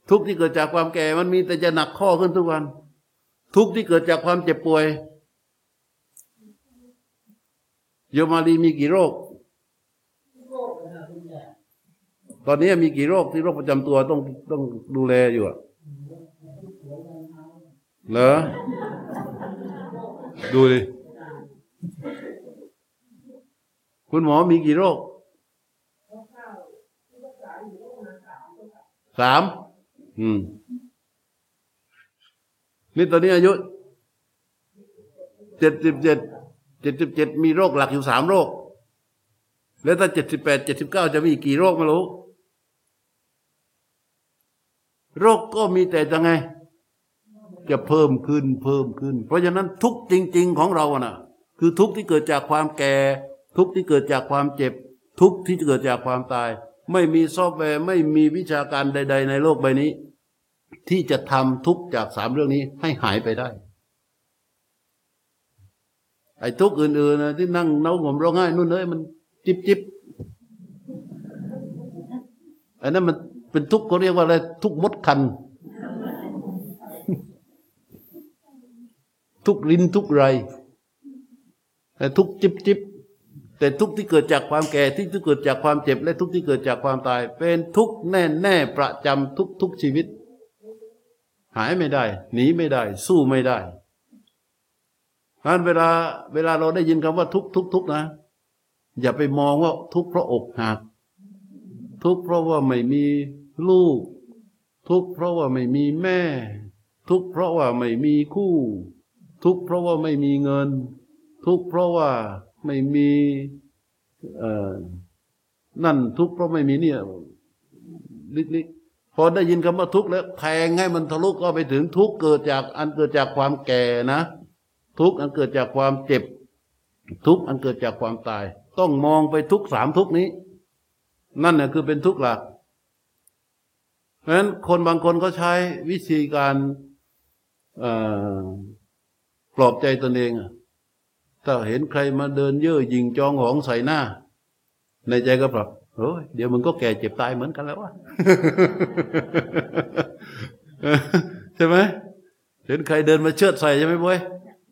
S1: ทุกที่เกิดจากความแก่มันมีแต่จะหนักข้อขึ้นทุกวัน ทุกที่เกิดจากความเจ็บป่วยโยมารีมีกี่โรค ตอนนี้มีกี่โรคที่โรคประจำตัวต้องต้องดูแลอยู่อะเหรอ ดูดิ คุณหมอมีกี่โรค สามอืมนี่ตอนนี้อายุเจ็ดสิบเจ็ดเจ็ดสิบเจ็ดมีโรคหลักอยู่สามโรค แล้วถ้าเจ็ดสิบแปดเจ็ดสิบเก้าจะมีกี่โรคไม่รู้โรคก็มีแต่จะไง จะเพิ่มขึ้นเพิ่มขึ้น เพราะฉะนั้นทุกจริง ๆ ของเราอะนะคือทุกที่เกิดจากความแก่ ทุกที่เกิดจากความเจ็บ ทุกที่เกิดจากความตาย ไม่มีซอฟต์แวร์ไม่มีวิชาการใด ๆ ในโลกใบนี้ ที่จะทำทุกจากสามเรื่องนี้ให้หายไปได้ ไอ้ทุกอื่นๆนะที่นั่งเน่าหงมร้องไห้นู่นเลยมันจิบจิบอันนั้นมันเป็นทุกเขาเรียกว่าอะไรทุกมดคัน ทุกรินทุกไรทุกจิบจิบ แต่ทุกที่เกิดจากความแก่ที่ที่เกิดจากความเจ็บ และทุกที่เกิดจากความตาย เป็นทุกแน่แน่ประจำทุกทุกชีวิต หายไม่ได้หนีไม่ได้ สู้ไม่ได้เพราะเวลาเวลาเราได้ยินคำว่าทุกทุกทุกนะ อย่าไปมองว่าทุกเพราะอกหักทุกเพราะว่าไม่มีลูก ทุกเพราะว่าไม่มีแม่ ทุกเพราะว่าไม่มีคู่ ทุกเพราะว่าไม่มีเงิน ทุกเพราะว่า ไม่มีเอนั่นทุกข์เพราะไม่มีเนี่ยลิกๆพอได้ยินคำว่าทุกข์แล้วแทงให้มันทะลุก็ไปถึงทุกข์เกิดจากอันเกิดจากความแก่นะ ทุกข์อันเกิดจากความเจ็บ ทุกข์อันเกิดจากความตาย ต้องมองไปทุกสามทุกนี้ นั่นน่ะคือเป็นทุกหลักเพราะฉะนั้นคนบางคนก็ใช้วิธีการปลอบใจตนเอง ถ้าเห็นใครมาเดินเย่อยิงจองหองใส่หน้า ในใจก็ปรับโอ้ยเดี๋ยวมึงก็แก่เจ็บตายเหมือนกันแล้ววะใช่ไหมเห็นใครเดินมาเชิดใส่ใช่ไหมบอย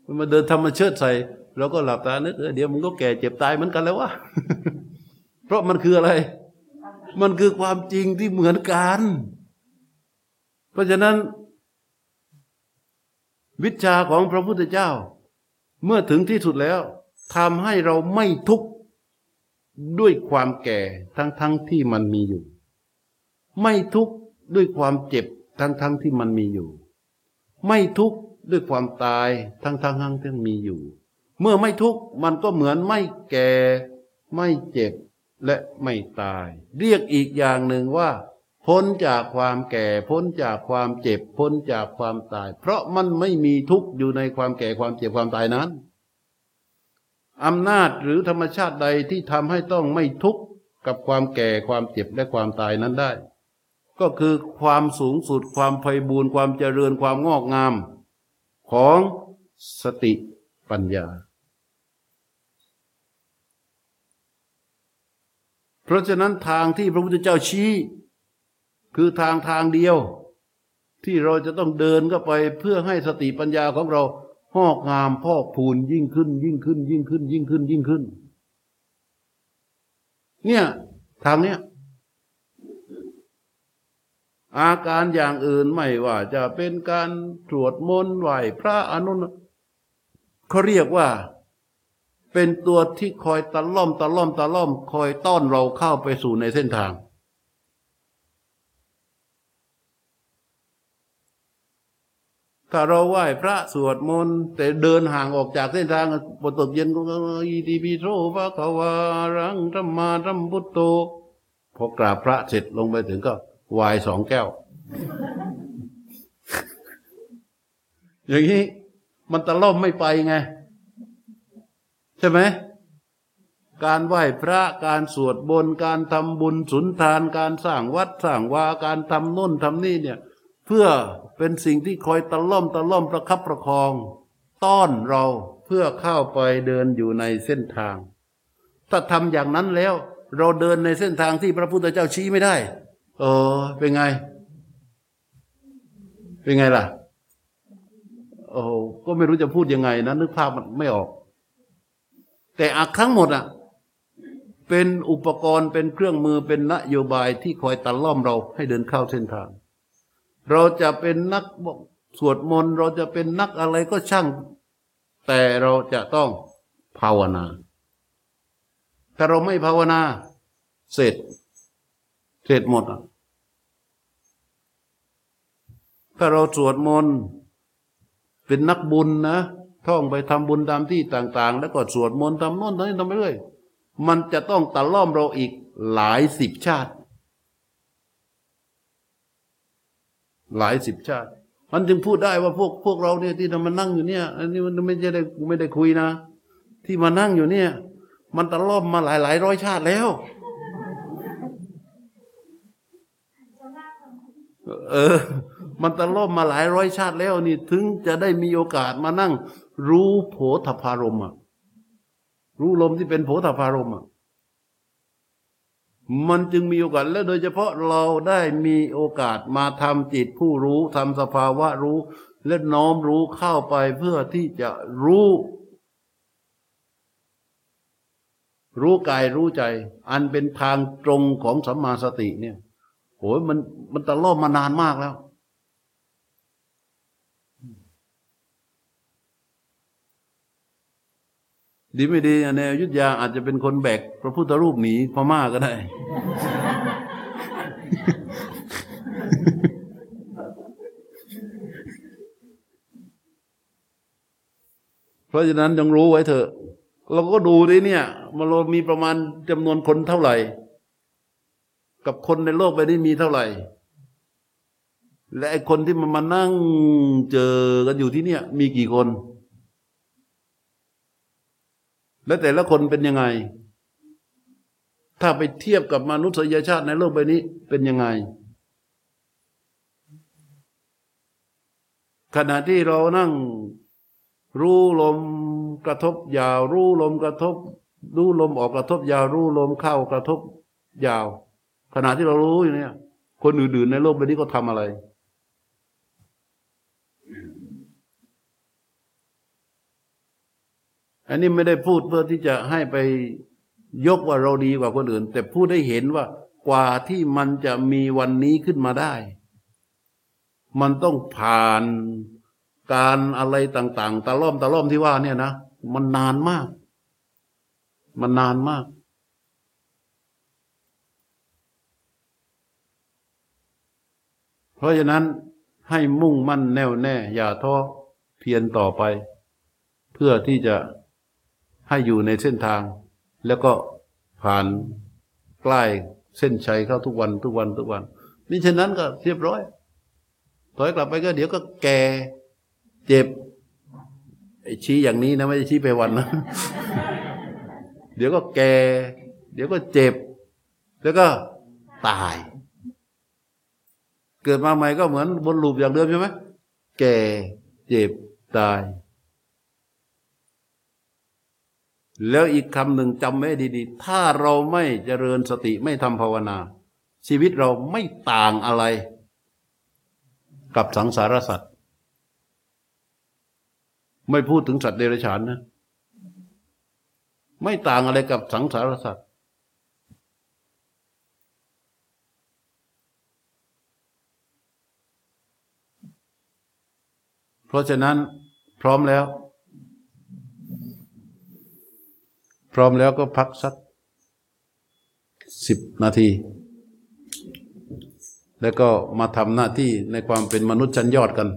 S1: มันมาเดินทำมาเชิดใส่เราก็หลับตานึกเออเดี๋ยวมึงก็แก่เจ็บตายเหมือนกันแล้ววะเพราะมันคืออะไร มันคือความจริงที่เหมือนกัน เพราะฉะนั้น วิชาของพระพุทธเจ้า เมื่อถึงที่สุดแล้วทำให้เราไม่ทุกข์ด้วยความแก่ทั้งๆทที่มันมีอยู่ ไม่ทุกข์ด้วยความเจ็บทั้งๆทที่มันมีอยู่ ไม่ทุกข์ด้วยความตายทั้งๆททั้งที่มีอยู่ เมื่อไม่ทุกข์มันก็เหมือนไม่แก่ ไม่เจ็บและไม่ตาย เรียกอีกอย่างหนึ่งว่า พ้นจากความแก่ พ้นจากความเจ็บ พ้นจากความตาย เพราะมันไม่มีทุกข์อยู่ในความแก่ความเจ็บความตายนั้นอำนาจหรือธรรมชาติใดที่ทำให้ต้องไม่ทุกข์กับความแก่ความเจ็บและความตายนั้นได้ ก็คือความสูงสุดความไพบูรณ์ความเจริญความงอกงาม ของสติปัญญา เพราะฉะนั้นทางที่พระพุทธเจ้าชี้ คือทางทางเดียว ที่เราจะต้องเดินเข้าไปเพื่อให้สติปัญญาของเราหอกงามพอกพูนยิ่งขึ้น ยิ่งขึ้น ยิ่งขึ้น ยิ่งขึ้น ยิ่งขึ้น เนี่ยทางเนี้ยอาการอย่างอื่นไม่ว่าจะเป็นการตรวจมนต์ไหวพระอนุนเขาเรียกว่า เป็นตัวที่คอยตะล่อมตะล่อมตะล่อม คอยต้อนเราเข้าไปสู่ในเส้นทาง ถ้าเราไหว้พระสวดมนต์แต่เดินห่างออกจากเส้นทางบทตกเย็นก็อีทีพีโรพระกวารังธรรมาธรรมพุทโตพอกราบพระเสร็จลงไปถึงก็วายสองแก้ว อย่างนี้มันตะล่อมไม่ไปไง ใช่ไหมการไหว้พระการสวดบนการทำบุญสุนทานการสร้างวัดสร้างวาการทำน้นทำนี่เนี่ย เพื่อ เป็นสิ่งที่คอยตะล่อมตะล่อมประคับประคอง ต้อนเราเพื่อเข้าไปเดินอยู่ในเส้นทาง ถ้าทำอย่างนั้นแล้ว เราเดินในเส้นทางที่พระพุทธเจ้าชี้ไม่ได้ เออ เป็นไง เป็นไงล่ะโอ้ก็ไม่รู้จะพูดยังไงนะนึกภาพมันไม่ออก แต่อักทั้งหมดอะ เป็นอุปกรณ์เป็นเครื่องมือเป็นนโยบายที่คอยตะล่อมเราให้เดินเข้าเส้นทาง เราจะเป็นนักสวดมนต์เราจะเป็นนักอะไรก็ช่าง แต่เราจะต้องภาวนา ถ้าเราไม่ภาวนา เสร็จ เสร็จหมดอะถ้าเราสวดมนต์เป็นนักบุญนะท่องไปทำบุญตามที่ต่าง ๆ แล้วก็สวดมนต์ทำโน่นทำนี่ทำไปเรื่อยมันจะต้องตะล่อมเราอีกหลายสิบชาติ หลายสิบชาติ มันจึงพูดได้ว่าพวกพวกเราเนี่ยที่มานั่งอยู่เนี่ย อันนี้มันไม่ได้ไม่ได้คุยนะ ที่มานั่งอยู่เนี่ย มันตะล่อมมาหลายหลายร้อยชาติแล้ว เออ มันตะล่อมมาหลายร้อยชาติแล้วนี่ ถึงจะได้มีโอกาสมานั่ง รู้โผฏฐารมอะรู้ลมที่เป็นโผฏฐารมอะ มันจึงมีโอกาสและโดยเฉพาะเราได้มีโอกาสมาทำจิตผู้รู้ทำสภาวะรู้ และน้อมรู้เข้าไปเพื่อที่จะรู้ รู้กายรู้ใจ อันเป็นทางตรงของสัมมาสติเนี่ยโหยมันมันตะล่อมมานานมากแล้ว ดีไม่ดีในอยุธยาอาจจะเป็นคนแบกพระพุทธรูปหนีพม่าก็ได้ เพราะฉะนั้นจงรู้ไว้เถอะ เราก็ดูดิเนี่ยมันเรามีประมาณจำนวนคนเท่าไหร่ กับคนในโลกใบนี้มีเท่าไหร่ และไอ้คนที่มันมานั่งเจอกันอยู่ที่เนี่ย มีกี่คน และแต่ละคนเป็นยังไง ถ้าไปเทียบกับมนุษยชาติในโลกใบนี้เป็นยังไง ขณะที่เรานั่งรู้ลมกระทบยาว รู้ลมกระทบ รู้ลมออกกระทบยาว รู้ลมเข้ากระทบยาว ขณะที่เรารู้อยู่เนี่ย คนอื่นๆในโลกใบนี้ก็ทำอะไร อันนี้ไม่ได้พูดเพื่อที่จะให้ไปยกว่าเราดีกว่าคนอื่น แต่พูดได้เห็นว่ากว่าที่มันจะมีวันนี้ขึ้นมาได้ มันต้องผ่านการอะไรต่าง ๆ ตะล่อมตะล่อมที่ว่าเนี่ยนะมันนานมาก มันนานมาก เพราะฉะนั้นให้มุ่งมั่นแน่วแน่ อย่าท้อเพียรต่อไป เพื่อที่จะ ให้อยู่ในเส้นทาง แล้วก็ผ่านใกล้เส้นชัยเข้าทุกวันทุกวันทุกวันมิฉะนั้นก็เรียบร้อย ถอยกลับไปก็เดี๋ยวก็แก่เจ็บไอ้ชี้อย่างนี้นะไม่ใช่ชี้ไปวันนะเดี๋ยวก็แก่ เดี๋ยวก็เจ็บ แล้วก็ตาย เกิดมาใหม่ก็เหมือนบนลูปอย่างเดิมใช่ไหมแก่ เจ็บ ตาย แล้วอีกคำหนึ่งจำไว้ดีๆ ถ้าเราไม่เจริญสติไม่ทำภาวนา ชีวิตเราไม่ต่างอะไร กับสังสารสัตว์ไม่พูดถึงสัตว์เดรัจฉานนะ ไม่ต่างอะไรกับสังสารสัตว์เพราะฉะนั้นพร้อมแล้ว พร้อมแล้วก็พักสักสิบนาที แล้วก็มาทำหน้าที่ในความเป็นมนุษย์ชั้นยอดกัน